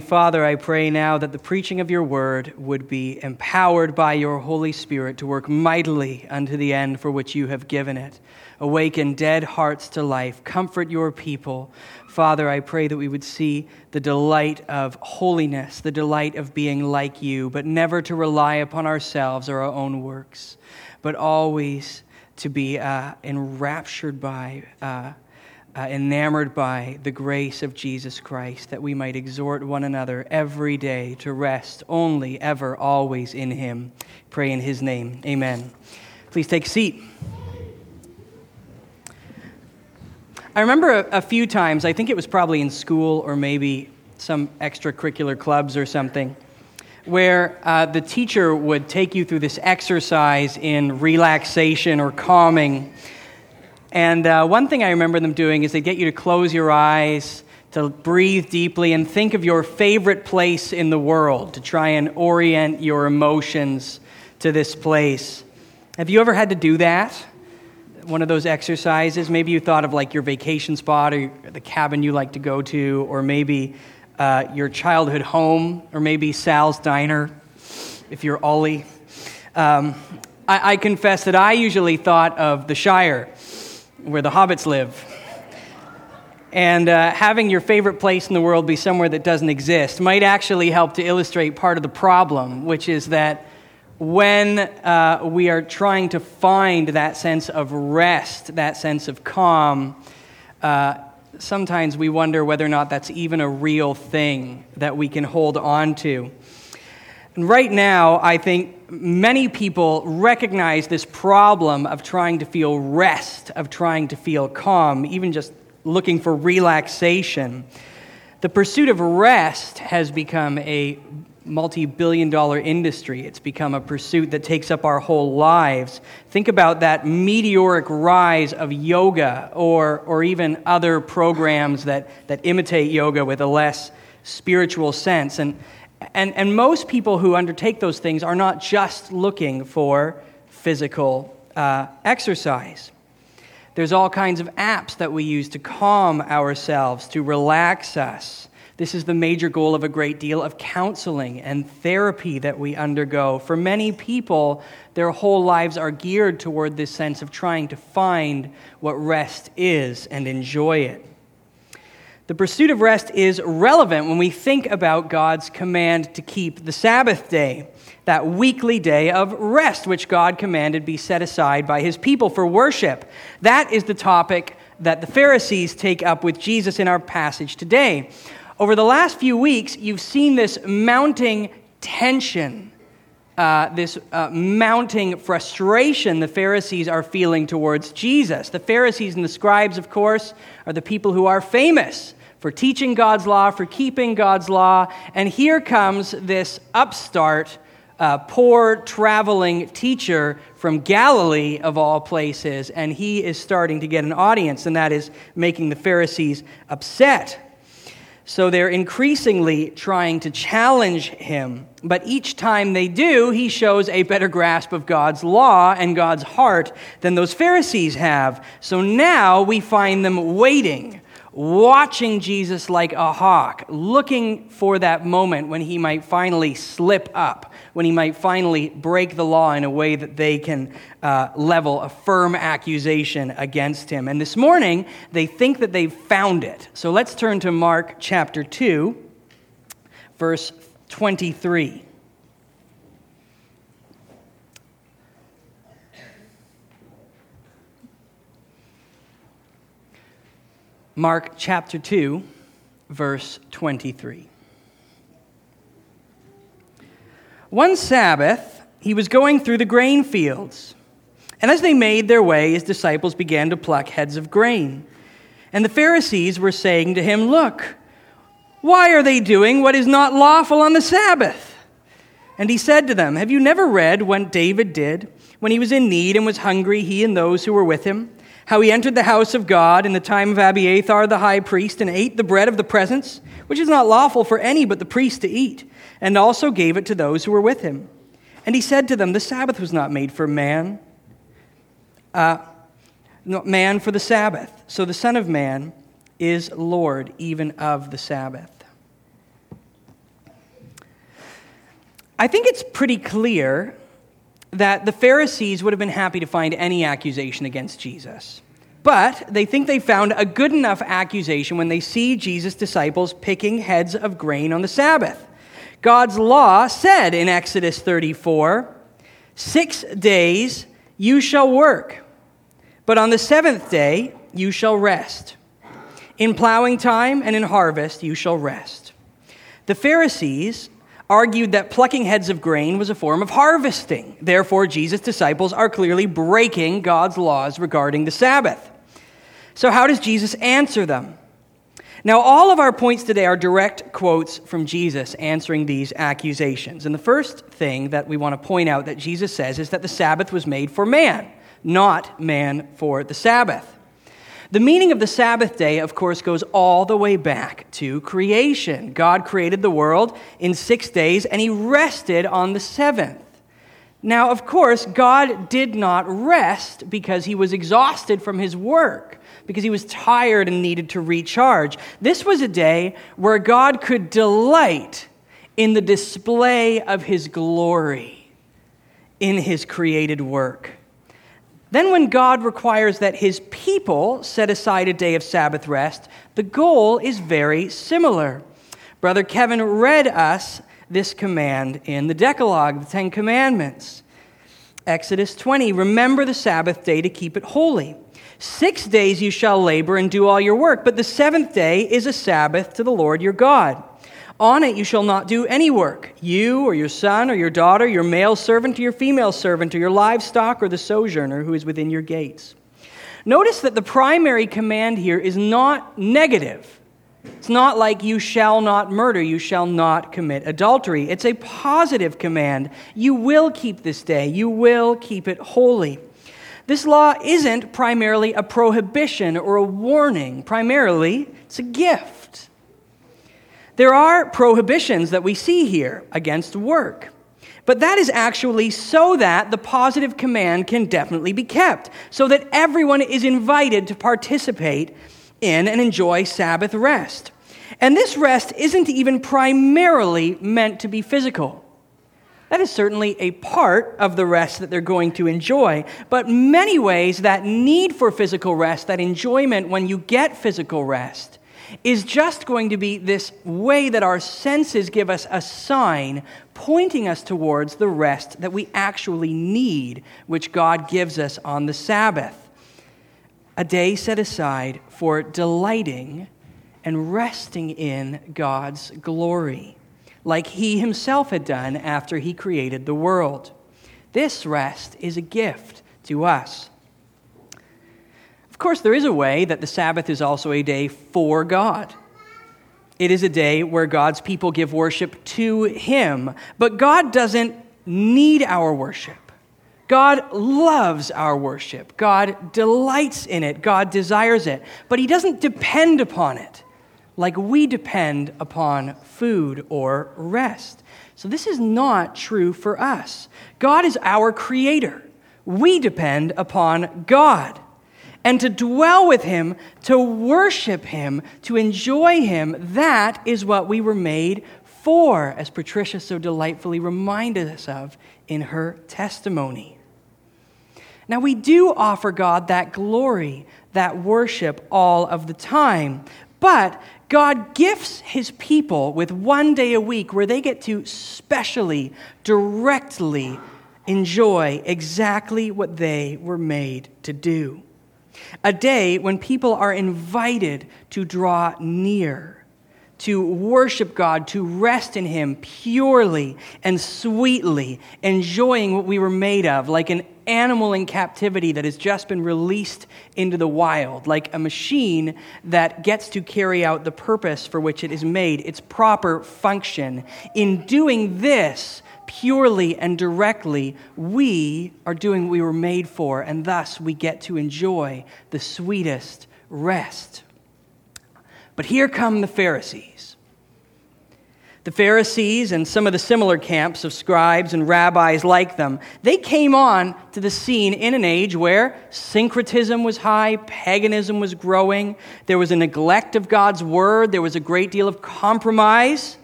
Father, I pray now that the preaching of your word would be empowered by your Holy Spirit to work mightily unto the end for which you have given it. Awaken dead hearts to life. Comfort your people. Father, I pray that we would see the delight of holiness, the delight of being like you, but never to rely upon ourselves or our own works, but always to be uh, enraptured by. Uh, uh, enamored by the grace of Jesus Christ, that we might exhort one another every day to rest only, ever, always in Him. Pray in His name. Amen. Please take a seat. I remember a, a few times, I think it was probably in school or maybe some extracurricular clubs or something, where uh, the teacher would take you through this exercise in relaxation or calming and uh, one thing I remember them doing is they get you to close your eyes, to breathe deeply, and think of your favorite place in the world, to try and orient your emotions to this place. Have you ever had to do that? One of those exercises? Maybe you thought of like your vacation spot or the cabin you like to go to, or maybe uh, your childhood home, or maybe Sal's Diner, if you're Ollie. Um, I, I confess that I usually thought of the Shire where the hobbits live. And uh, having your favorite place in the world be somewhere that doesn't exist might actually help to illustrate part of the problem, which is that when uh, we are trying to find that sense of rest, that sense of calm, uh, sometimes we wonder whether or not that's even a real thing that we can hold on to. And right now, I think many people recognize this problem of trying to feel rest, of trying to feel calm, even just looking for relaxation. The pursuit of rest has become a multi billion dollar industry. It's become a pursuit that takes up our whole lives. Think about that meteoric rise of yoga or, or even other programs that, that imitate yoga with a less spiritual sense. And, and, and most people who undertake those things are not just looking for physical uh, exercise. There's all kinds of apps that we use to calm ourselves, to relax us. This is the major goal of a great deal of counseling and therapy that we undergo. For many people, their whole lives are geared toward this sense of trying to find what rest is and enjoy it. The pursuit of rest is relevant when we think about God's command to keep the Sabbath day, that weekly day of rest which God commanded be set aside by his people for worship. That is the topic that the Pharisees take up with Jesus in our passage today. Over the last few weeks, you've seen this mounting tension, uh, this uh, mounting frustration the Pharisees are feeling towards Jesus. The Pharisees and the scribes, of course, are the people who are famous for teaching God's law, for keeping God's law. And here comes this upstart, uh, poor traveling teacher from Galilee, of all places, and he is starting to get an audience, and that is making the Pharisees upset. So they're increasingly trying to challenge him. But each time they do, he shows a better grasp of God's law and God's heart than those Pharisees have. So now we find them waiting watching Jesus like a hawk, looking for that moment when he might finally slip up, when he might finally break the law in a way that they can uh, level a firm accusation against him. And this morning, they think that they've found it. So let's turn to Mark chapter 2, verse 23. Mark chapter 2, verse 23. One Sabbath, he was going through the grain fields. And as they made their way, his disciples began to pluck heads of grain. And the Pharisees were saying to him, Look, why are they doing what is not lawful on the Sabbath? And he said to them, Have you never read what David did when he was in need and was hungry, he and those who were with him? How he entered the house of God in the time of Abiathar the high priest and ate the bread of the presence, which is not lawful for any but the priest to eat, and also gave it to those who were with him. And he said to them, The Sabbath was not made for man, uh, man for the Sabbath. So the Son of Man is Lord even of the Sabbath. I think it's pretty clear that the Pharisees would have been happy to find any accusation against Jesus. But they think they found a good enough accusation when they see Jesus' disciples picking heads of grain on the Sabbath. God's law said in Exodus 34 Six days you shall work, but on the seventh day you shall rest. In plowing time and in harvest you shall rest. The Pharisees argued that plucking heads of grain was a form of harvesting. Therefore, Jesus' disciples are clearly breaking God's laws regarding the Sabbath. So, how does Jesus answer them? Now, all of our points today are direct quotes from Jesus answering these accusations. And the first thing that we want to point out that Jesus says is that the Sabbath was made for man, not man for the Sabbath. The meaning of the Sabbath day, of course, goes all the way back to creation. God created the world in six days and he rested on the seventh. Now, of course, God did not rest because he was exhausted from his work because he was tired and needed to recharge. This was a day where God could delight in the display of his glory in his created work. Then, when God requires that his people set aside a day of Sabbath rest, the goal is very similar. Brother Kevin read us this command in the Decalogue, the Ten Commandments. Exodus 20 Remember the Sabbath day to keep it holy. Six days you shall labor and do all your work, but the seventh day is a Sabbath to the Lord your God. On it you shall not do any work, you or your son or your daughter, your male servant or your female servant, or your livestock or the sojourner who is within your gates. Notice that the primary command here is not negative. It's not like you shall not murder, you shall not commit adultery. It's a positive command. You will keep this day, you will keep it holy. This law isn't primarily a prohibition or a warning, primarily, it's a gift. There are prohibitions that we see here against work. But that is actually so that the positive command can definitely be kept, so that everyone is invited to participate in and enjoy Sabbath rest. And this rest isn't even primarily meant to be physical. That is certainly a part of the rest that they're going to enjoy. But many ways, that need for physical rest, that enjoyment when you get physical rest, is just going to be this way that our senses give us a sign pointing us towards the rest that we actually need, which God gives us on the Sabbath. A day set aside for delighting and resting in God's glory like he himself had done after he created the world. This rest is a gift to us. Course, there is a way that the Sabbath is also a day for God. It is a day where God's people give worship to Him, but God doesn't need our worship. God loves our worship. God delights in it. God desires it. But He doesn't depend upon it like we depend upon food or rest. So, this is not true for us. God is our creator. We depend upon God. And to dwell with Him, to worship Him, to enjoy Him, that is what we were made for, as Patricia so delightfully reminded us of in her testimony. Now, we do offer God that glory, that worship all of the time, but God gifts his people with one day a week where they get to specially, directly enjoy exactly what they were made to do. A day when people are invited to draw near to worship God, to rest in Him purely and sweetly, enjoying what we were made of, like an animal in captivity that has just been released into the wild, like a machine that gets to carry out the purpose for which it is made, its proper function. In doing this, purely and directly, we are doing what we were made for, and thus we get to enjoy the sweetest rest. But here come the Pharisees. The Pharisees and some of the similar camps of scribes and rabbis like them, they came on to the scene in an age where syncretism was high, paganism was growing, there was a neglect of God's word, there was a great deal of compromise.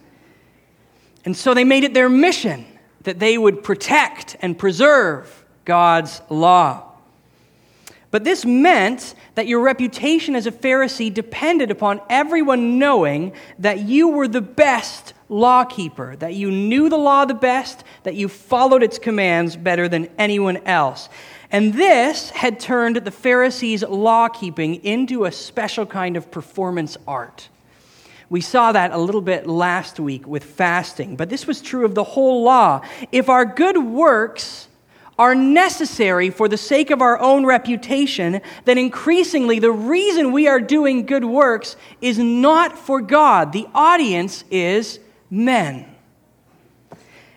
And so they made it their mission that they would protect and preserve God's law. But this meant that your reputation as a Pharisee depended upon everyone knowing that you were the best lawkeeper, that you knew the law the best, that you followed its commands better than anyone else. And this had turned the Pharisees' law keeping into a special kind of performance art. We saw that a little bit last week with fasting, but this was true of the whole law. If our good works are necessary for the sake of our own reputation, then increasingly the reason we are doing good works is not for God. The audience is men.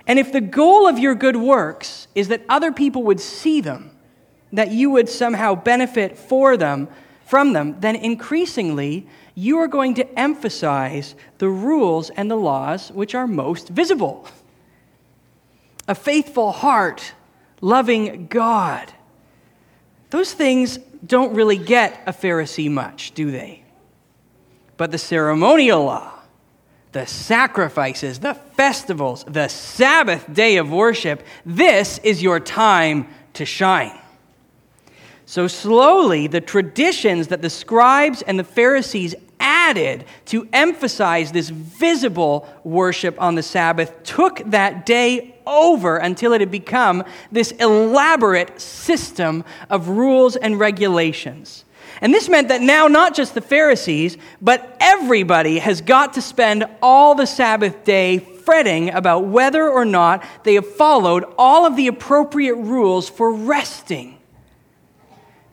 And if the goal of your good works is that other people would see them, that you would somehow benefit for them, from them, then increasingly you are going to emphasize the rules and the laws which are most visible. A faithful heart, loving God. Those things don't really get a Pharisee much, do they? But the ceremonial law, the sacrifices, the festivals, the Sabbath day of worship, this is your time to shine. So, slowly, the traditions that the scribes and the Pharisees added to emphasize this visible worship on the Sabbath took that day over until it had become this elaborate system of rules and regulations. And this meant that now not just the Pharisees, but everybody has got to spend all the Sabbath day fretting about whether or not they have followed all of the appropriate rules for resting.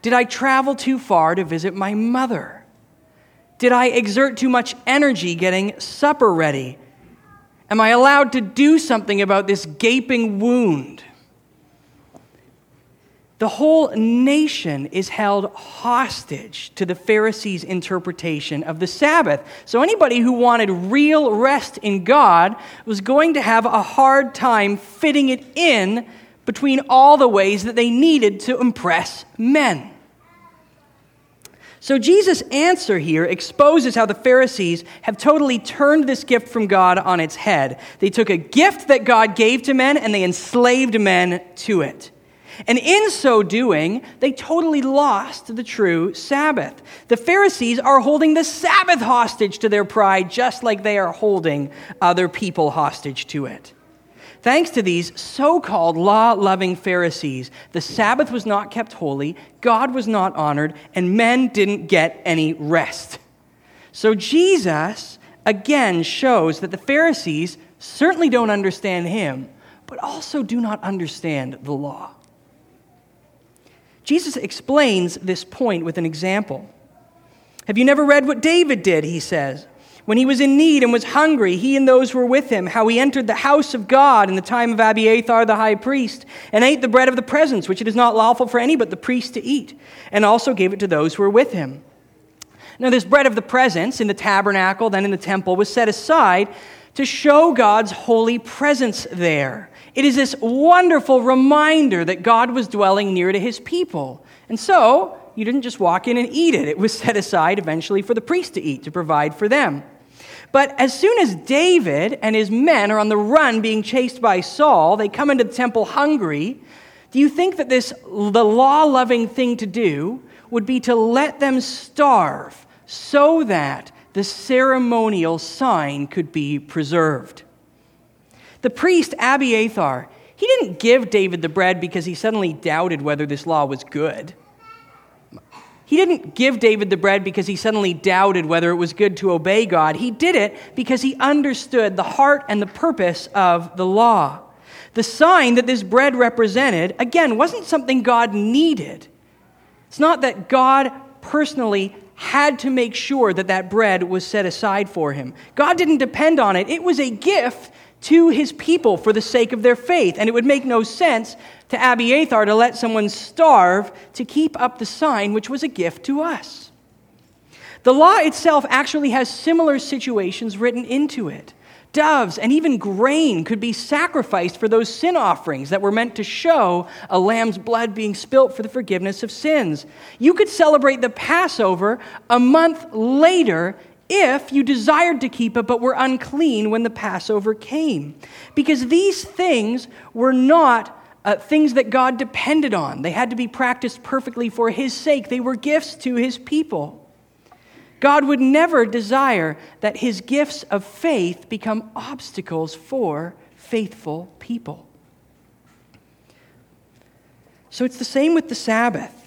Did I travel too far to visit my mother? Did I exert too much energy getting supper ready? Am I allowed to do something about this gaping wound? The whole nation is held hostage to the Pharisees' interpretation of the Sabbath. So, anybody who wanted real rest in God was going to have a hard time fitting it in between all the ways that they needed to impress men. So, Jesus' answer here exposes how the Pharisees have totally turned this gift from God on its head. They took a gift that God gave to men and they enslaved men to it. And in so doing, they totally lost the true Sabbath. The Pharisees are holding the Sabbath hostage to their pride, just like they are holding other people hostage to it. Thanks to these so called law loving Pharisees, the Sabbath was not kept holy, God was not honored, and men didn't get any rest. So Jesus again shows that the Pharisees certainly don't understand him, but also do not understand the law. Jesus explains this point with an example. Have you never read what David did? He says. When he was in need and was hungry, he and those who were with him, how he entered the house of God in the time of Abiathar the high priest, and ate the bread of the presence, which it is not lawful for any but the priest to eat, and also gave it to those who were with him. Now, this bread of the presence in the tabernacle, then in the temple, was set aside to show God's holy presence there. It is this wonderful reminder that God was dwelling near to his people. And so, you didn't just walk in and eat it, it was set aside eventually for the priest to eat, to provide for them. But as soon as David and his men are on the run being chased by Saul, they come into the temple hungry. Do you think that this, the law loving thing to do, would be to let them starve so that the ceremonial sign could be preserved? The priest Abiathar, he didn't give David the bread because he suddenly doubted whether this law was good. He didn't give David the bread because he suddenly doubted whether it was good to obey God. He did it because he understood the heart and the purpose of the law. The sign that this bread represented, again, wasn't something God needed. It's not that God personally had to make sure that that bread was set aside for him. God didn't depend on it, it was a gift to his people for the sake of their faith. And it would make no sense to Abiathar to let someone starve to keep up the sign, which was a gift to us. The law itself actually has similar situations written into it. Doves and even grain could be sacrificed for those sin offerings that were meant to show a lamb's blood being spilt for the forgiveness of sins. You could celebrate the Passover a month later if you desired to keep it but were unclean when the Passover came. Because these things were not uh, things that God depended on. They had to be practiced perfectly for His sake, they were gifts to His people. God would never desire that His gifts of faith become obstacles for faithful people. So it's the same with the Sabbath.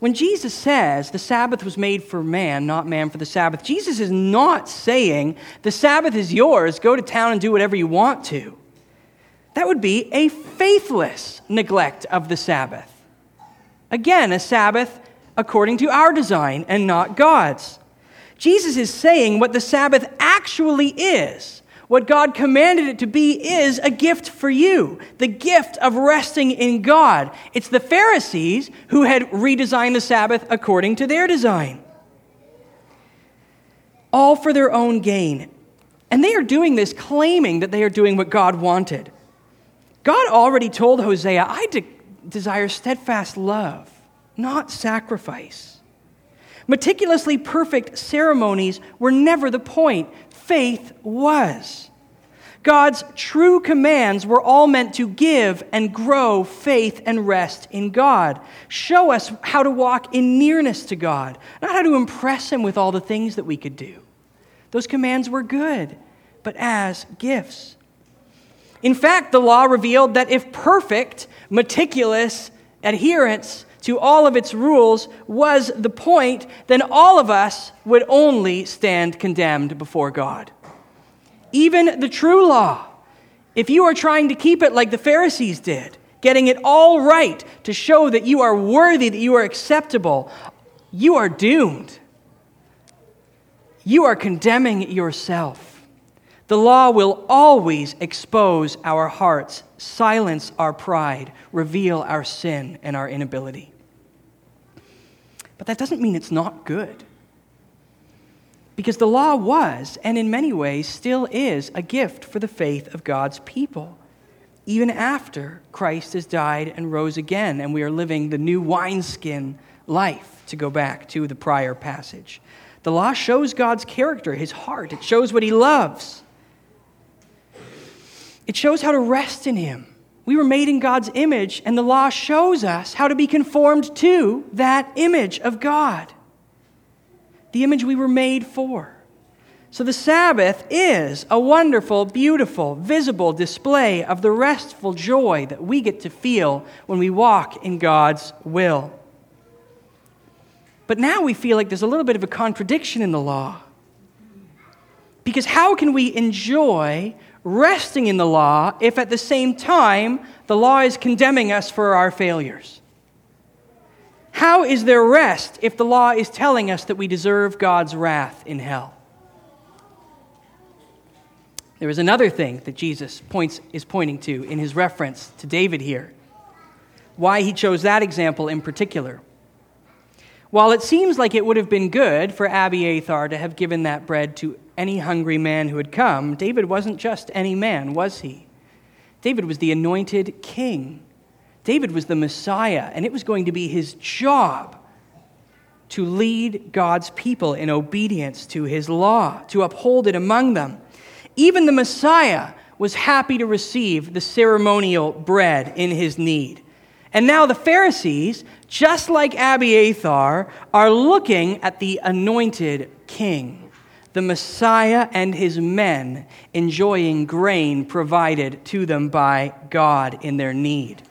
When Jesus says the Sabbath was made for man, not man for the Sabbath, Jesus is not saying the Sabbath is yours, go to town and do whatever you want to. That would be a faithless neglect of the Sabbath. Again, a Sabbath according to our design and not God's. Jesus is saying what the Sabbath actually is what God commanded it to be is a gift for you the gift of resting in God. It's the Pharisees who had redesigned the Sabbath according to their design, all for their own gain. And they are doing this claiming that they are doing what God wanted. God already told Hosea, I de- desire steadfast love, not sacrifice. Meticulously perfect ceremonies were never the point faith was. God's true commands were all meant to give and grow faith and rest in God. Show us how to walk in nearness to God, not how to impress Him with all the things that we could do. Those commands were good, but as gifts. In fact, the law revealed that if perfect, meticulous adherence to all of its rules was the point, then all of us would only stand condemned before God. Even the true law, if you are trying to keep it like the Pharisees did, getting it all right to show that you are worthy, that you are acceptable, you are doomed. You are condemning yourself. The law will always expose our hearts, silence our pride, reveal our sin and our inability. But that doesn't mean it's not good. Because the law was, and in many ways still is, a gift for the faith of God's people. Even after Christ has died and rose again, and we are living the new wineskin life, to go back to the prior passage. The law shows God's character, his heart, it shows what he loves, it shows how to rest in him. We were made in God's image, and the law shows us how to be conformed to that image of God, the image we were made for. So the Sabbath is a wonderful, beautiful, visible display of the restful joy that we get to feel when we walk in God's will. But now we feel like there's a little bit of a contradiction in the law. Because how can we enjoy resting in the law if at the same time the law is condemning us for our failures? How is there rest if the law is telling us that we deserve God's wrath in hell? There is another thing that Jesus points, is pointing to in his reference to David here. Why he chose that example in particular. While it seems like it would have been good for Abiathar to have given that bread to any hungry man who had come, David wasn't just any man, was he? David was the anointed king. David was the Messiah, and it was going to be his job to lead God's people in obedience to his law, to uphold it among them. Even the Messiah was happy to receive the ceremonial bread in his need. And now the Pharisees, just like Abiathar, are looking at the anointed king the Messiah and his men enjoying grain provided to them by God in their need.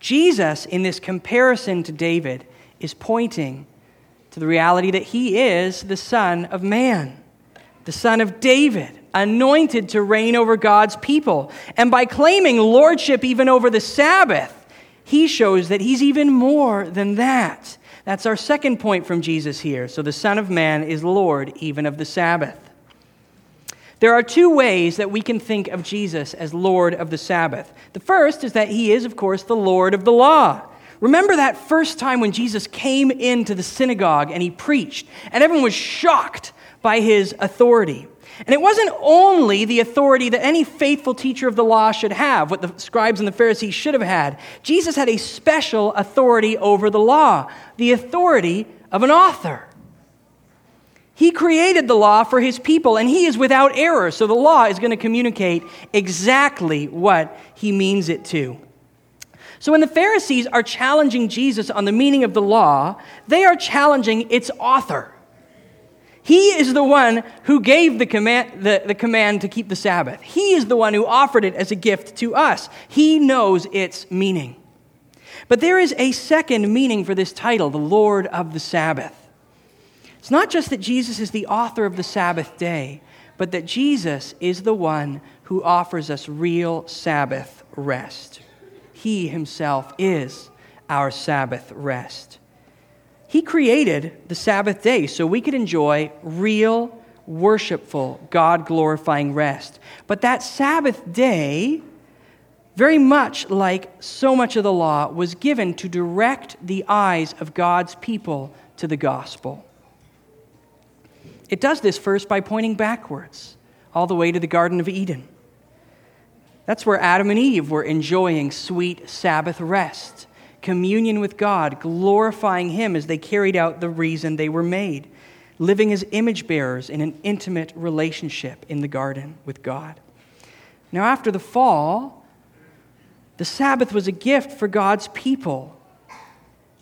Jesus, in this comparison to David, is pointing to the reality that he is the Son of Man, the Son of David, anointed to reign over God's people. And by claiming lordship even over the Sabbath, he shows that he's even more than that. That's our second point from Jesus here. So the Son of Man is Lord even of the Sabbath. There are two ways that we can think of Jesus as Lord of the Sabbath. The first is that he is, of course, the Lord of the law. Remember that first time when Jesus came into the synagogue and he preached, and everyone was shocked by his authority. And it wasn't only the authority that any faithful teacher of the law should have, what the scribes and the Pharisees should have had. Jesus had a special authority over the law, the authority of an author. He created the law for his people, and he is without error. So the law is going to communicate exactly what he means it to. So when the Pharisees are challenging Jesus on the meaning of the law, they are challenging its author. He is the one who gave the command, the, the command to keep the Sabbath. He is the one who offered it as a gift to us. He knows its meaning. But there is a second meaning for this title, the Lord of the Sabbath. It's not just that Jesus is the author of the Sabbath day, but that Jesus is the one who offers us real Sabbath rest. He himself is our Sabbath rest. He created the Sabbath day so we could enjoy real, worshipful, God glorifying rest. But that Sabbath day, very much like so much of the law, was given to direct the eyes of God's people to the gospel. It does this first by pointing backwards, all the way to the Garden of Eden. That's where Adam and Eve were enjoying sweet Sabbath rest, communion with God, glorifying Him as they carried out the reason they were made, living as image bearers in an intimate relationship in the garden with God. Now, after the fall, the Sabbath was a gift for God's people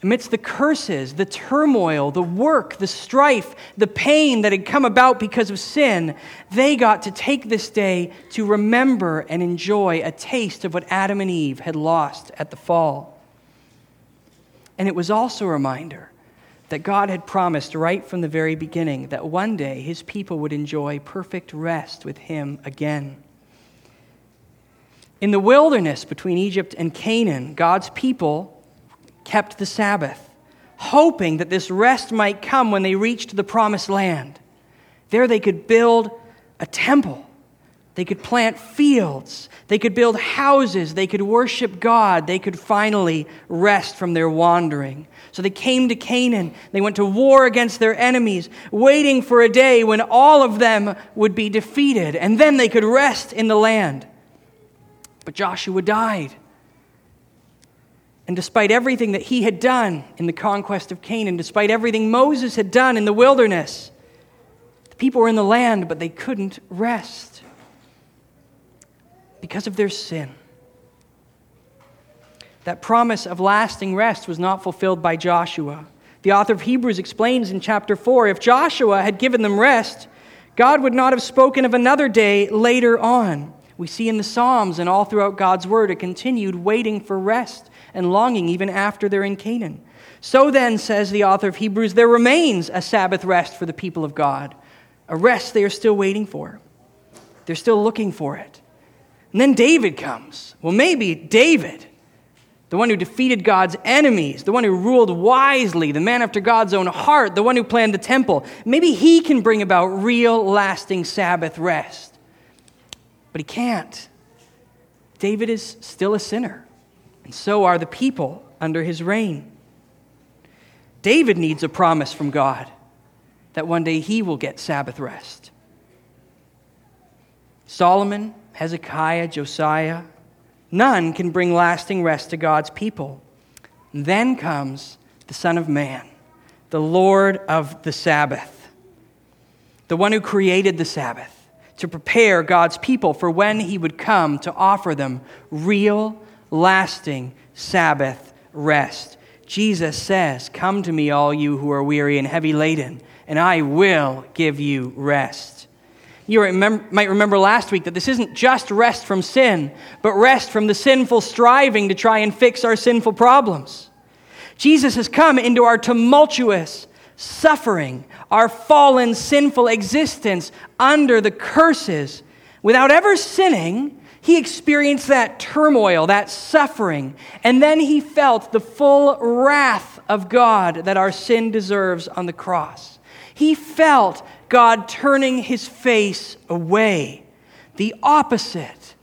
Amidst the curses, the turmoil, the work, the strife, the pain that had come about because of sin, they got to take this day to remember and enjoy a taste of what Adam and Eve had lost at the fall. And it was also a reminder that God had promised right from the very beginning that one day his people would enjoy perfect rest with him again. In the wilderness between Egypt and Canaan, God's people kept the Sabbath, hoping that this rest might come when they reached the promised land. There they could build a temple. They could plant fields. They could build houses. They could worship God. They could finally rest from their wandering. So they came to Canaan. They went to war against their enemies, waiting for a day when all of them would be defeated, and then they could rest in the land. But Joshua died. And despite everything that he had done in the conquest of Canaan, despite everything Moses had done in the wilderness, the people were in the land, but they couldn't rest because of their sin. That promise of lasting rest was not fulfilled by Joshua. The author of Hebrews explains in chapter 4 if Joshua had given them rest, God would not have spoken of another day later on. We see in the Psalms and all throughout God's word a continued waiting for rest and longing even after they're in Canaan. So then, says the author of Hebrews, there remains a Sabbath rest for the people of God, a rest they are still waiting for. They're still looking for it. And then David comes. Well, maybe David, the one who defeated God's enemies, the one who ruled wisely, the man after God's own heart, the one who planned the temple, maybe he can bring about real, lasting Sabbath rest. But he can't. David is still a sinner and so are the people under his reign. David needs a promise from God that one day he will get Sabbath rest. Solomon, Hezekiah, Josiah, none can bring lasting rest to God's people. And then comes the Son of Man, the Lord of the Sabbath, the one who created the Sabbath to prepare God's people for when he would come to offer them real lasting Sabbath rest. Jesus says, Come to me, all you who are weary and heavy laden, and I will give you rest. You might remember last week that this isn't just rest from sin, but rest from the sinful striving to try and fix our sinful problems. Jesus has come into our tumultuous suffering, our fallen, sinful existence under the curses without ever sinning he experienced that turmoil, that suffering, and then he felt the full wrath of God that our sin deserves on the cross. He felt God turning his face away, the opposite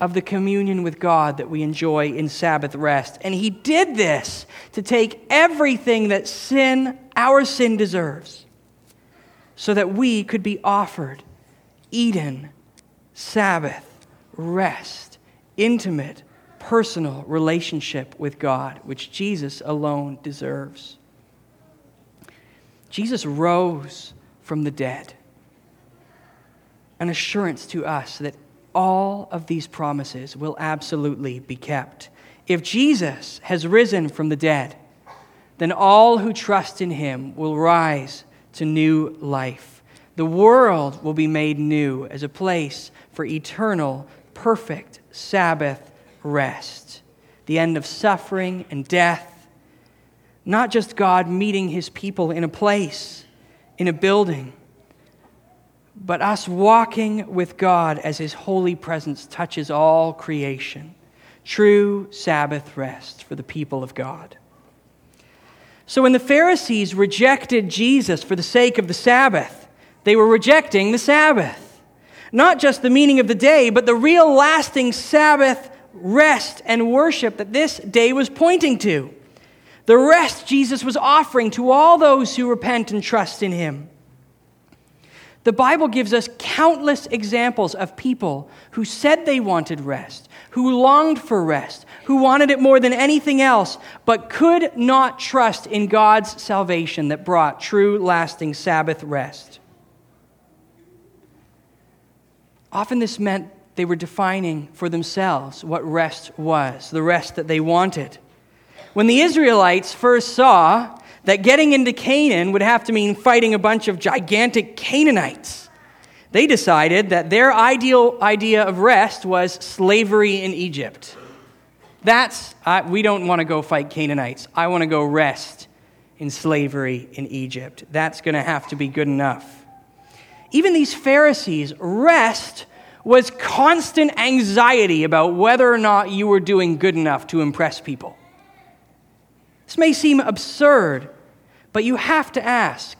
of the communion with God that we enjoy in Sabbath rest. And he did this to take everything that sin, our sin deserves, so that we could be offered Eden, Sabbath, rest, intimate, personal relationship with God, which Jesus alone deserves. Jesus rose from the dead. An assurance to us that all of these promises will absolutely be kept. If Jesus has risen from the dead, then all who trust in him will rise to new life. The world will be made new as a place for eternal, perfect Sabbath rest. The end of suffering and death. Not just God meeting his people in a place, in a building, but us walking with God as his holy presence touches all creation. True Sabbath rest for the people of God. So when the Pharisees rejected Jesus for the sake of the Sabbath, they were rejecting the Sabbath. Not just the meaning of the day, but the real lasting Sabbath rest and worship that this day was pointing to. The rest Jesus was offering to all those who repent and trust in him. The Bible gives us countless examples of people who said they wanted rest, who longed for rest, who wanted it more than anything else, but could not trust in God's salvation that brought true, lasting Sabbath rest. Often this meant they were defining for themselves what rest was, the rest that they wanted. When the Israelites first saw that getting into Canaan would have to mean fighting a bunch of gigantic Canaanites. They decided that their ideal idea of rest was slavery in Egypt. That's, we don't want to go fight Canaanites. I want to go rest in slavery in Egypt. That's going to have to be good enough. Even these Pharisees, rest was constant anxiety about whether or not you were doing good enough to impress people. This may seem absurd, but you have to ask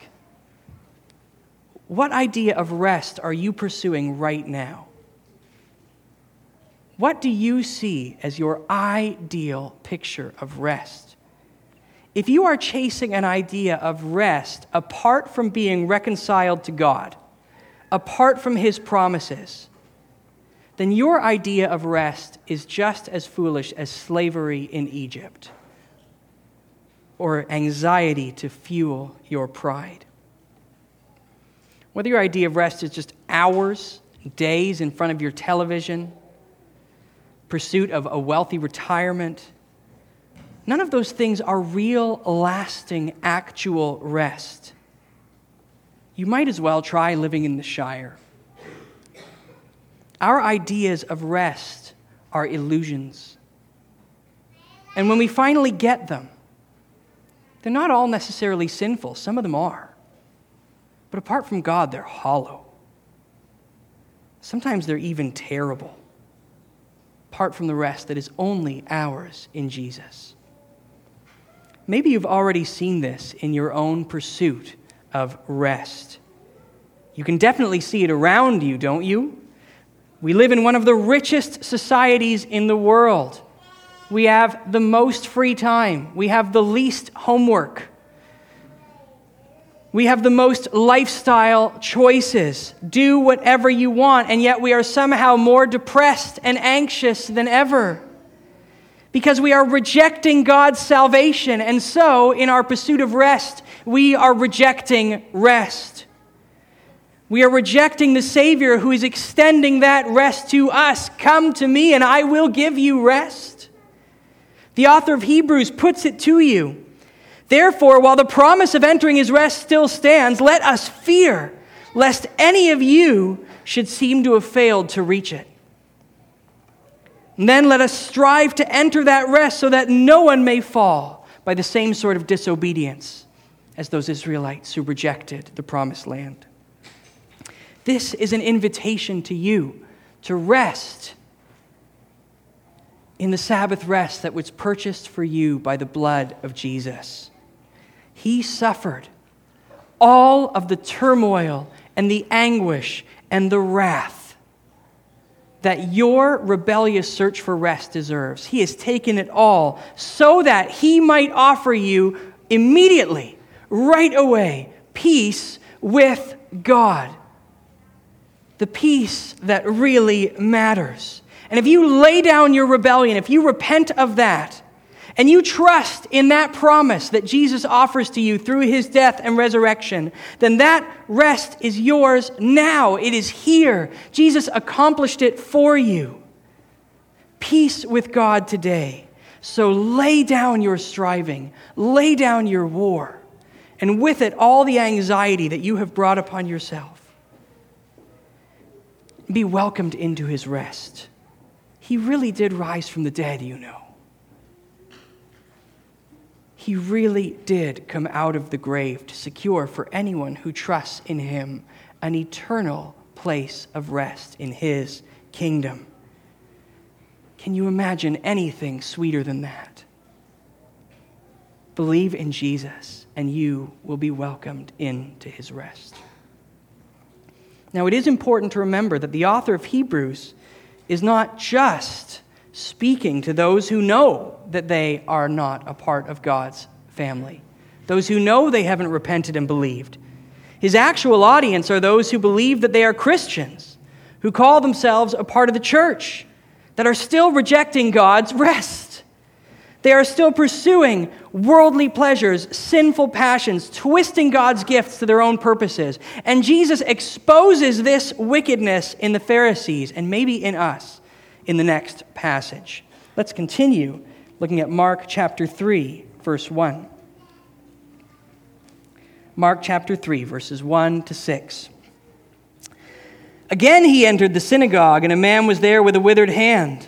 what idea of rest are you pursuing right now? What do you see as your ideal picture of rest? If you are chasing an idea of rest apart from being reconciled to God, apart from His promises, then your idea of rest is just as foolish as slavery in Egypt or anxiety to fuel your pride. Whether your idea of rest is just hours, days in front of your television, pursuit of a wealthy retirement, none of those things are real, lasting, actual rest. You might as well try living in the Shire. Our ideas of rest are illusions. And when we finally get them, they're not all necessarily sinful, some of them are. But apart from God, they're hollow. Sometimes they're even terrible, apart from the rest that is only ours in Jesus. Maybe you've already seen this in your own pursuit of rest. You can definitely see it around you, don't you? We live in one of the richest societies in the world. We have the most free time. We have the least homework. We have the most lifestyle choices. Do whatever you want, and yet we are somehow more depressed and anxious than ever because we are rejecting God's salvation. And so, in our pursuit of rest, we are rejecting rest. We are rejecting the Savior who is extending that rest to us. Come to me, and I will give you rest. The author of Hebrews puts it to you. Therefore, while the promise of entering his rest still stands, let us fear lest any of you should seem to have failed to reach it. And then let us strive to enter that rest so that no one may fall by the same sort of disobedience as those Israelites who rejected the promised land. This is an invitation to you to rest in the Sabbath rest that was purchased for you by the blood of Jesus. He suffered all of the turmoil and the anguish and the wrath that your rebellious search for rest deserves. He has taken it all so that He might offer you immediately, right away, peace with God. The peace that really matters. And if you lay down your rebellion, if you repent of that, and you trust in that promise that Jesus offers to you through his death and resurrection, then that rest is yours now. It is here. Jesus accomplished it for you. Peace with God today. So lay down your striving, lay down your war, and with it all the anxiety that you have brought upon yourself. Be welcomed into his rest. He really did rise from the dead, you know. He really did come out of the grave to secure for anyone who trusts in him an eternal place of rest in his kingdom. Can you imagine anything sweeter than that? Believe in Jesus, and you will be welcomed into his rest. Now, it is important to remember that the author of Hebrews is not just speaking to those who know that they are not a part of God's family, those who know they haven't repented and believed. His actual audience are those who believe that they are Christians, who call themselves a part of the church, that are still rejecting God's rest. They are still pursuing worldly pleasures, sinful passions, twisting God's gifts to their own purposes. And Jesus exposes this wickedness in the Pharisees and maybe in us in the next passage. Let's continue looking at Mark chapter 3, verse 1. Mark chapter 3, verses 1 to 6. Again, he entered the synagogue, and a man was there with a withered hand.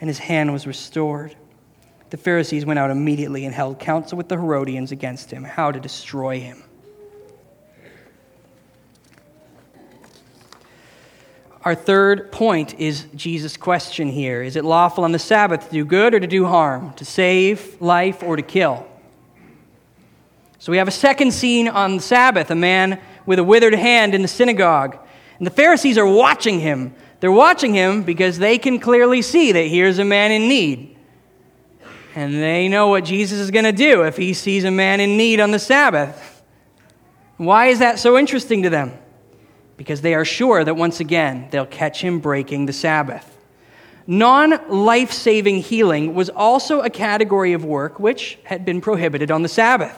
and his hand was restored. The Pharisees went out immediately and held counsel with the Herodians against him, how to destroy him. Our third point is Jesus' question here Is it lawful on the Sabbath to do good or to do harm, to save life or to kill? So we have a second scene on the Sabbath a man with a withered hand in the synagogue. And the Pharisees are watching him. They're watching him because they can clearly see that here's a man in need. And they know what Jesus is going to do if he sees a man in need on the Sabbath. Why is that so interesting to them? Because they are sure that once again they'll catch him breaking the Sabbath. Non life saving healing was also a category of work which had been prohibited on the Sabbath.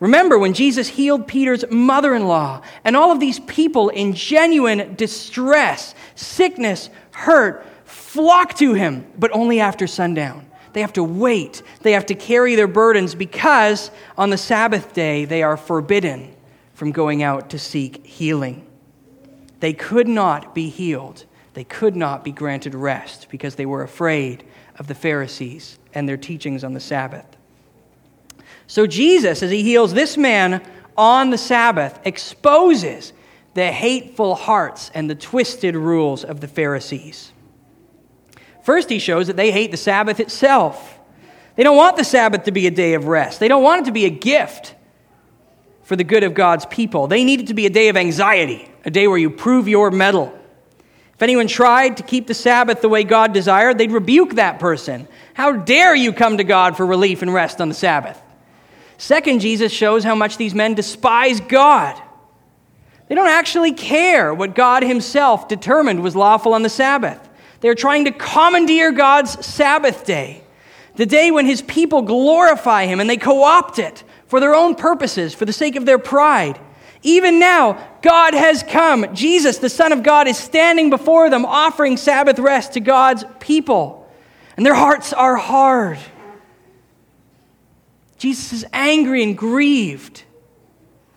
Remember when Jesus healed Peter's mother in law and all of these people in genuine distress, sickness, hurt, flock to him, but only after sundown. They have to wait. They have to carry their burdens because on the Sabbath day they are forbidden from going out to seek healing. They could not be healed. They could not be granted rest because they were afraid of the Pharisees and their teachings on the Sabbath. So Jesus, as he heals this man on the Sabbath, exposes the hateful hearts and the twisted rules of the Pharisees. First, he shows that they hate the Sabbath itself. They don't want the Sabbath to be a day of rest, they don't want it to be a gift for the good of God's people. They need it to be a day of anxiety, a day where you prove your mettle. If anyone tried to keep the Sabbath the way God desired, they'd rebuke that person. How dare you come to God for relief and rest on the Sabbath? Second, Jesus shows how much these men despise God. They don't actually care what God Himself determined was lawful on the Sabbath. They're trying to commandeer God's Sabbath day, the day when His people glorify Him and they co opt it for their own purposes, for the sake of their pride. Even now, God has come. Jesus, the Son of God, is standing before them, offering Sabbath rest to God's people. And their hearts are hard. Jesus is angry and grieved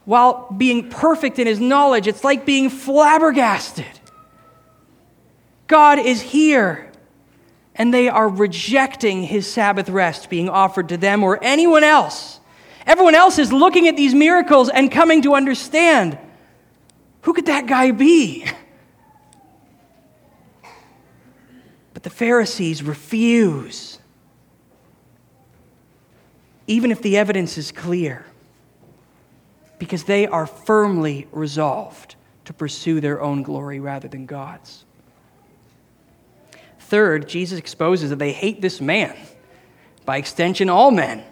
while being perfect in his knowledge. It's like being flabbergasted. God is here, and they are rejecting his Sabbath rest being offered to them or anyone else. Everyone else is looking at these miracles and coming to understand who could that guy be? But the Pharisees refuse even if the evidence is clear, because they are firmly resolved to pursue their own glory rather than God's. Third, Jesus exposes that they hate this man, by extension, all men.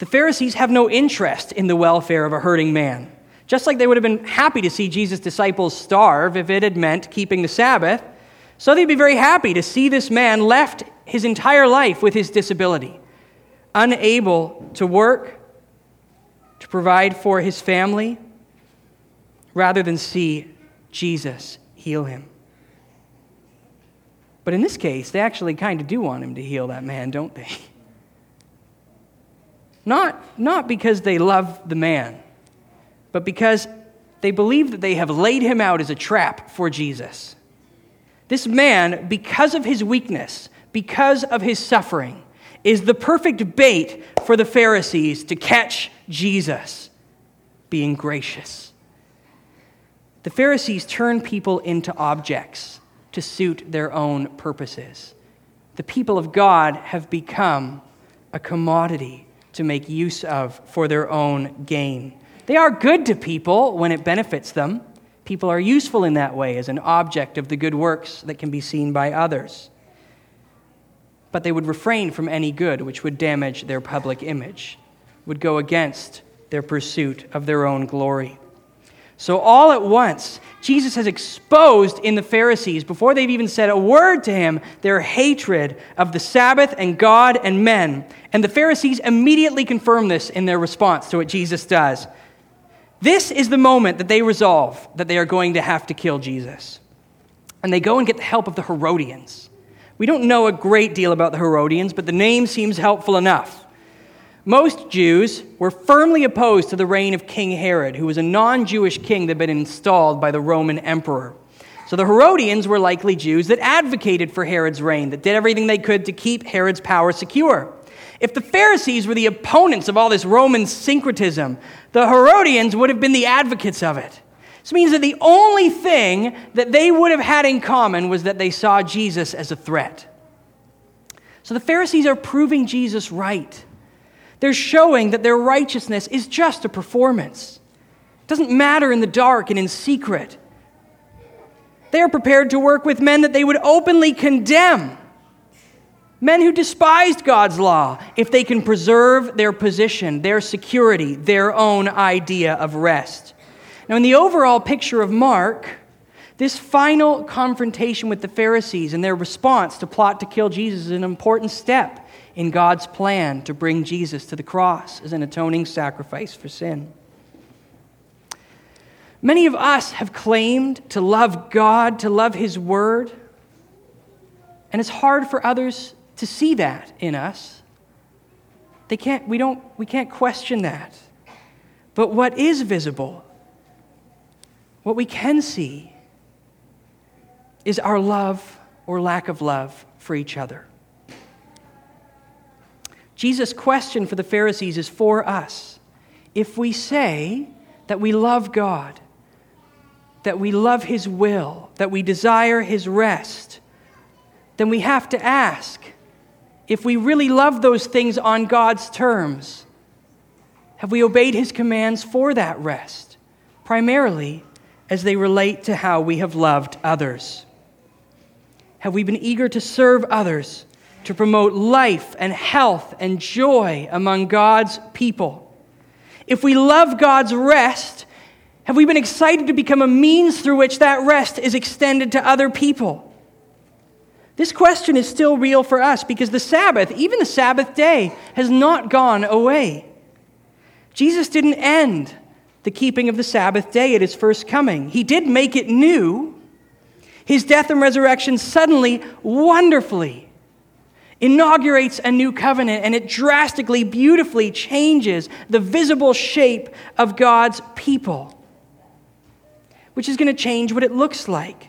The Pharisees have no interest in the welfare of a hurting man, just like they would have been happy to see Jesus' disciples starve if it had meant keeping the Sabbath. So they'd be very happy to see this man left his entire life with his disability, unable to work, to provide for his family, rather than see Jesus heal him. But in this case, they actually kind of do want him to heal that man, don't they? Not, not because they love the man, but because they believe that they have laid him out as a trap for Jesus. This man, because of his weakness, because of his suffering, is the perfect bait for the Pharisees to catch Jesus being gracious. The Pharisees turn people into objects to suit their own purposes. The people of God have become a commodity to make use of for their own gain. They are good to people when it benefits them. People are useful in that way as an object of the good works that can be seen by others. But they would refrain from any good which would damage their public image, would go against their pursuit of their own glory. So, all at once, Jesus has exposed in the Pharisees, before they've even said a word to him, their hatred of the Sabbath and God and men. And the Pharisees immediately confirm this in their response to what Jesus does. This is the moment that they resolve that they are going to have to kill Jesus. And they go and get the help of the Herodians. We don't know a great deal about the Herodians, but the name seems helpful enough. Most Jews were firmly opposed to the reign of King Herod, who was a non Jewish king that had been installed by the Roman emperor. So the Herodians were likely Jews that advocated for Herod's reign, that did everything they could to keep Herod's power secure. If the Pharisees were the opponents of all this Roman syncretism, the Herodians would have been the advocates of it. This means that the only thing that they would have had in common was that they saw Jesus as a threat. So the Pharisees are proving Jesus right. They're showing that their righteousness is just a performance. It doesn't matter in the dark and in secret. They are prepared to work with men that they would openly condemn. Men who despised God's law if they can preserve their position, their security, their own idea of rest. Now, in the overall picture of Mark, this final confrontation with the Pharisees and their response to plot to kill Jesus is an important step in God's plan to bring Jesus to the cross as an atoning sacrifice for sin. Many of us have claimed to love God, to love His Word, and it's hard for others to see that in us. They can't, we, don't, we can't question that. But what is visible, what we can see, is our love or lack of love for each other. Jesus' question for the Pharisees is for us. If we say that we love God, that we love His will, that we desire His rest, then we have to ask if we really love those things on God's terms, have we obeyed His commands for that rest, primarily as they relate to how we have loved others? Have we been eager to serve others? to promote life and health and joy among God's people. If we love God's rest, have we been excited to become a means through which that rest is extended to other people? This question is still real for us because the Sabbath, even the Sabbath day, has not gone away. Jesus didn't end the keeping of the Sabbath day at his first coming, he did make it new. His death and resurrection suddenly, wonderfully, inaugurates a new covenant and it drastically, beautifully changes the visible shape of God's people, which is going to change what it looks like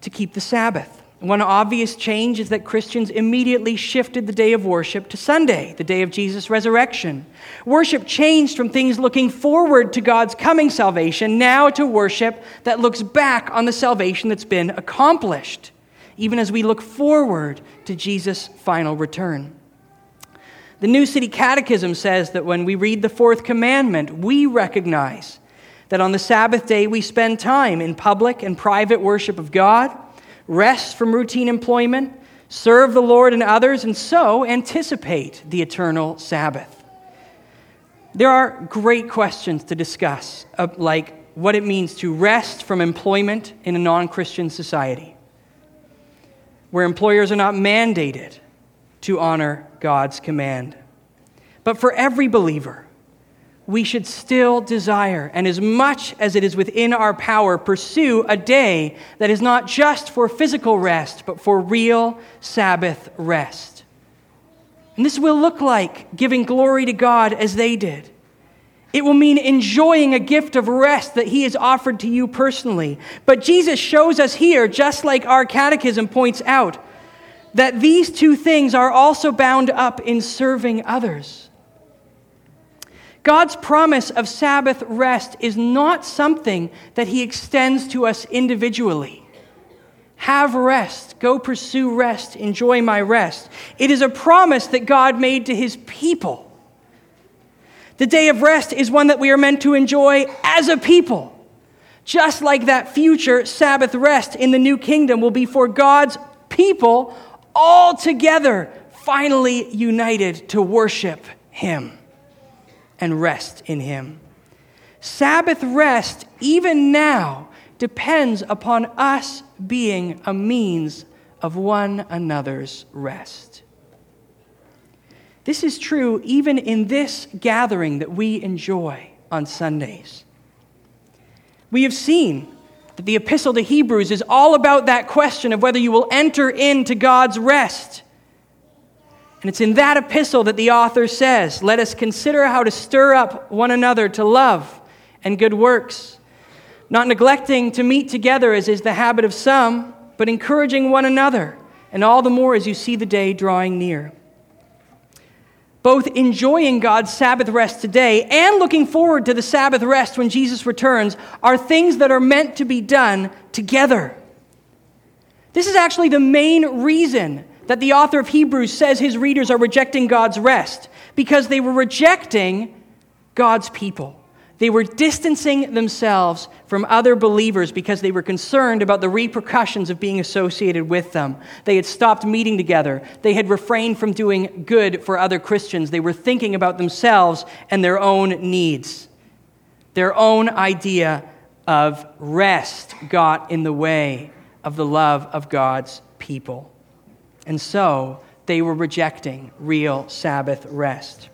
to keep the Sabbath. One obvious change is that Christians immediately shifted the day of worship to Sunday, the day of Jesus' resurrection. Worship changed from things looking forward to God's coming salvation now to worship that looks back on the salvation that's been accomplished even as we look forward to Jesus' final return. The New City Catechism says that when we read the fourth commandment, we recognize that on the Sabbath day we spend time in public and private worship of God, rest from routine employment, serve the Lord and others, and so anticipate the eternal Sabbath. There are great questions to discuss, like what it means to rest from employment in a non Christian society, where employers are not mandated to honor God's command. But for every believer, we should still desire, and as much as it is within our power, pursue a day that is not just for physical rest, but for real Sabbath rest. And this will look like giving glory to God as they did. It will mean enjoying a gift of rest that He has offered to you personally. But Jesus shows us here, just like our catechism points out, that these two things are also bound up in serving others. God's promise of Sabbath rest is not something that He extends to us individually. Have rest, go pursue rest, enjoy my rest. It is a promise that God made to His people. The day of rest is one that we are meant to enjoy as a people. Just like that future Sabbath rest in the new kingdom will be for God's people all together, finally united to worship Him and rest in Him. Sabbath rest, even now, depends upon us being a means of one another's rest. This is true even in this gathering that we enjoy on Sundays. We have seen that the epistle to Hebrews is all about that question of whether you will enter into God's rest. And it's in that epistle that the author says, Let us consider how to stir up one another to love and good works, not neglecting to meet together as is the habit of some, but encouraging one another, and all the more as you see the day drawing near both enjoying God's Sabbath rest today and looking forward to the Sabbath rest when Jesus returns, are things that are meant to be done together. This is actually the main reason that the author of Hebrews says his readers are rejecting God's rest, because they were rejecting God's people. They were distancing themselves from other believers because they were concerned about the repercussions of being associated with them. They had stopped meeting together. They had refrained from doing good for other Christians. They were thinking about themselves and their own needs. Their own idea of rest got in the way of the love of God's people. And so they were rejecting real Sabbath rest.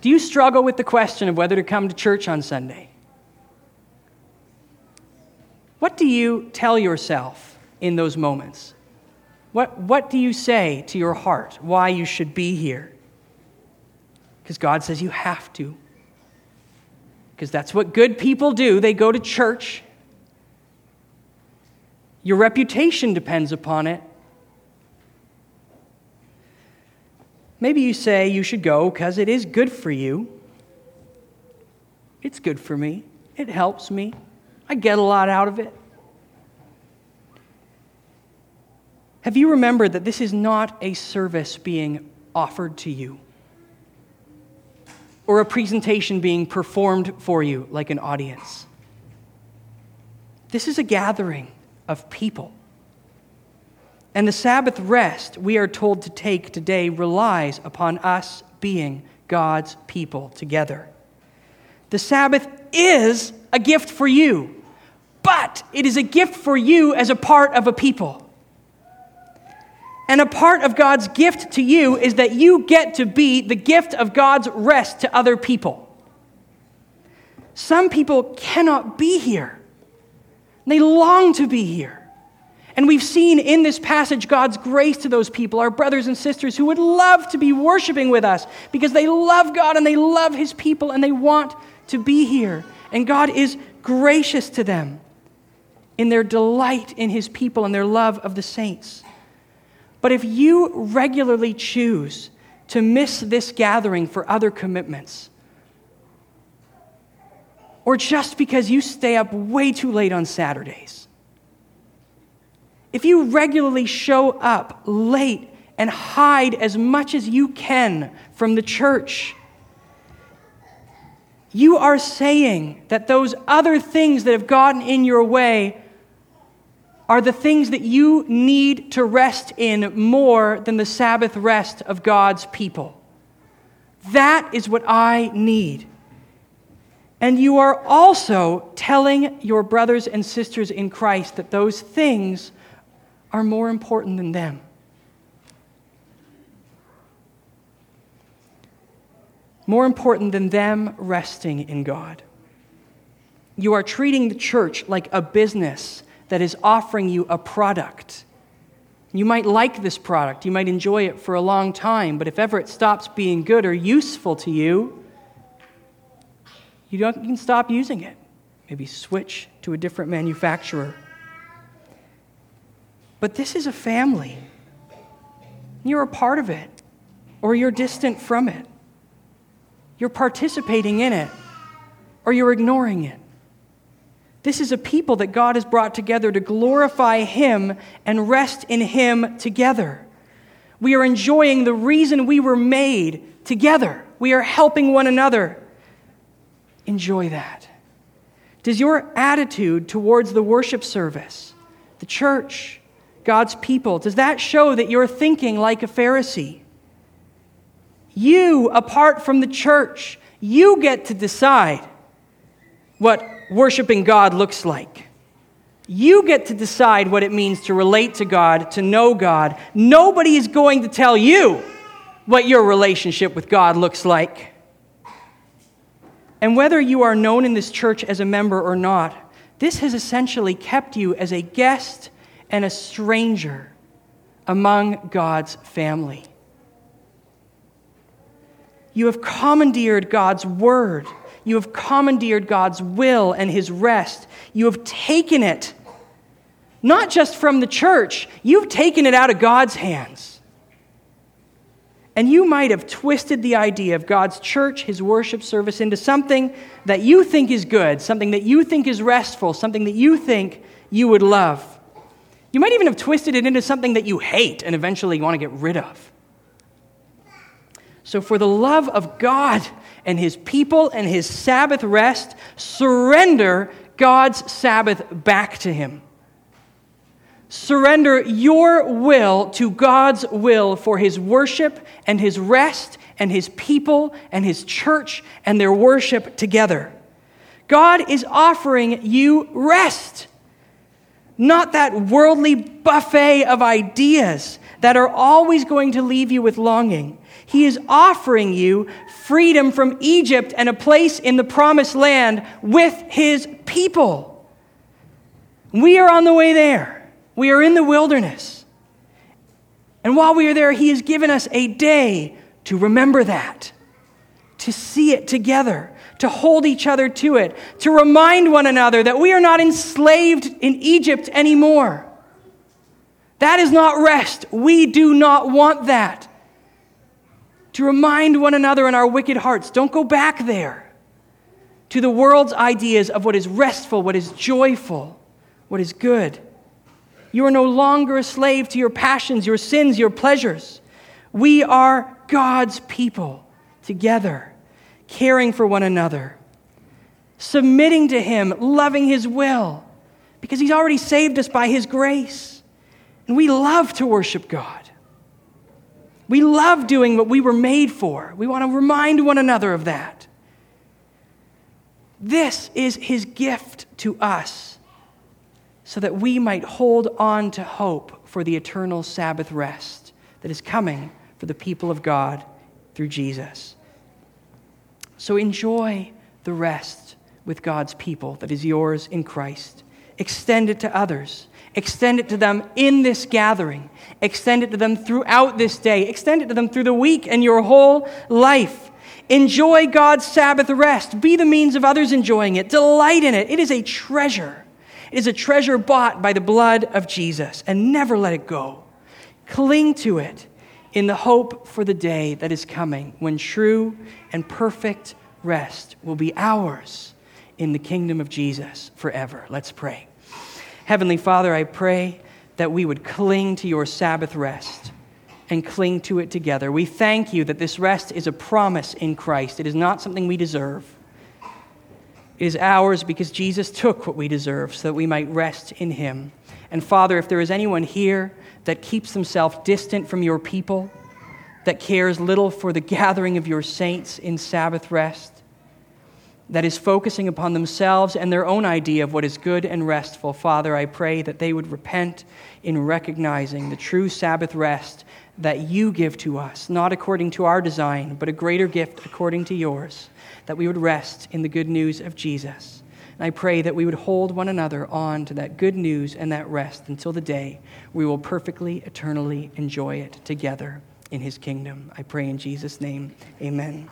Do you struggle with the question of whether to come to church on Sunday? What do you tell yourself in those moments? What, what do you say to your heart why you should be here? Because God says you have to. Because that's what good people do. They go to church. Your reputation depends upon it. Maybe you say you should go because it is good for you. It's good for me. It helps me. I get a lot out of it. Have you remembered that this is not a service being offered to you or a presentation being performed for you like an audience? This is a gathering of people and the Sabbath rest we are told to take today relies upon us being God's people together. The Sabbath is a gift for you, but it is a gift for you as a part of a people. And a part of God's gift to you is that you get to be the gift of God's rest to other people. Some people cannot be here, they long to be here. And we've seen in this passage God's grace to those people, our brothers and sisters who would love to be worshiping with us because they love God and they love His people and they want to be here. And God is gracious to them in their delight in His people and their love of the saints. But if you regularly choose to miss this gathering for other commitments, or just because you stay up way too late on Saturdays, if you regularly show up late and hide as much as you can from the church. You are saying that those other things that have gotten in your way are the things that you need to rest in more than the Sabbath rest of God's people. That is what I need. And you are also telling your brothers and sisters in Christ that those things are more important than them. More important than them resting in God. You are treating the church like a business that is offering you a product. You might like this product, you might enjoy it for a long time, but if ever it stops being good or useful to you, you, don't, you can stop using it. Maybe switch to a different manufacturer. But this is a family. You're a part of it, or you're distant from it. You're participating in it, or you're ignoring it. This is a people that God has brought together to glorify Him and rest in Him together. We are enjoying the reason we were made together. We are helping one another enjoy that? Does your attitude towards the worship service, the church, God's people, does that show that you're thinking like a Pharisee? You, apart from the church, you get to decide what worshiping God looks like. You get to decide what it means to relate to God, to know God. Nobody is going to tell you what your relationship with God looks like. And whether you are known in this church as a member or not, this has essentially kept you as a guest and a stranger among God's family. You have commandeered God's word. You have commandeered God's will and his rest. You have taken it, not just from the church, you've taken it out of God's hands. And you might have twisted the idea of God's church, his worship service, into something that you think is good, something that you think is restful, something that you think you would love. You might even have twisted it into something that you hate and eventually want to get rid of. So, for the love of God and his people and his Sabbath rest, surrender God's Sabbath back to him. Surrender your will to God's will for his worship and his rest and his people and his church and their worship together. God is offering you rest, not that worldly buffet of ideas that are always going to leave you with longing. He is offering you freedom from Egypt and a place in the promised land with his people. We are on the way there. We are in the wilderness. And while we are there, He has given us a day to remember that, to see it together, to hold each other to it, to remind one another that we are not enslaved in Egypt anymore. That is not rest. We do not want that. To remind one another in our wicked hearts, don't go back there to the world's ideas of what is restful, what is joyful, what is good. You are no longer a slave to your passions, your sins, your pleasures. We are God's people together, caring for one another, submitting to Him, loving His will, because He's already saved us by His grace. And we love to worship God. We love doing what we were made for. We want to remind one another of that. This is His gift to us so that we might hold on to hope for the eternal Sabbath rest that is coming for the people of God through Jesus. So enjoy the rest with God's people that is yours in Christ. Extend it to others. Extend it to them in this gathering. Extend it to them throughout this day. Extend it to them through the week and your whole life. Enjoy God's Sabbath rest. Be the means of others enjoying it. Delight in it. It is a treasure. It is a treasure bought by the blood of Jesus, and never let it go. Cling to it in the hope for the day that is coming when true and perfect rest will be ours in the kingdom of Jesus forever. Let's pray. Heavenly Father, I pray that we would cling to your Sabbath rest, and cling to it together. We thank you that this rest is a promise in Christ. It is not something we deserve. Is ours because Jesus took what we deserve so that we might rest in him. And Father, if there is anyone here that keeps themselves distant from your people, that cares little for the gathering of your saints in Sabbath rest, that is focusing upon themselves and their own idea of what is good and restful, Father, I pray that they would repent in recognizing the true Sabbath rest that you give to us, not according to our design, but a greater gift according to yours, that we would rest in the good news of Jesus. And I pray that we would hold one another on to that good news and that rest until the day we will perfectly, eternally enjoy it together in his kingdom. I pray in Jesus' name, amen.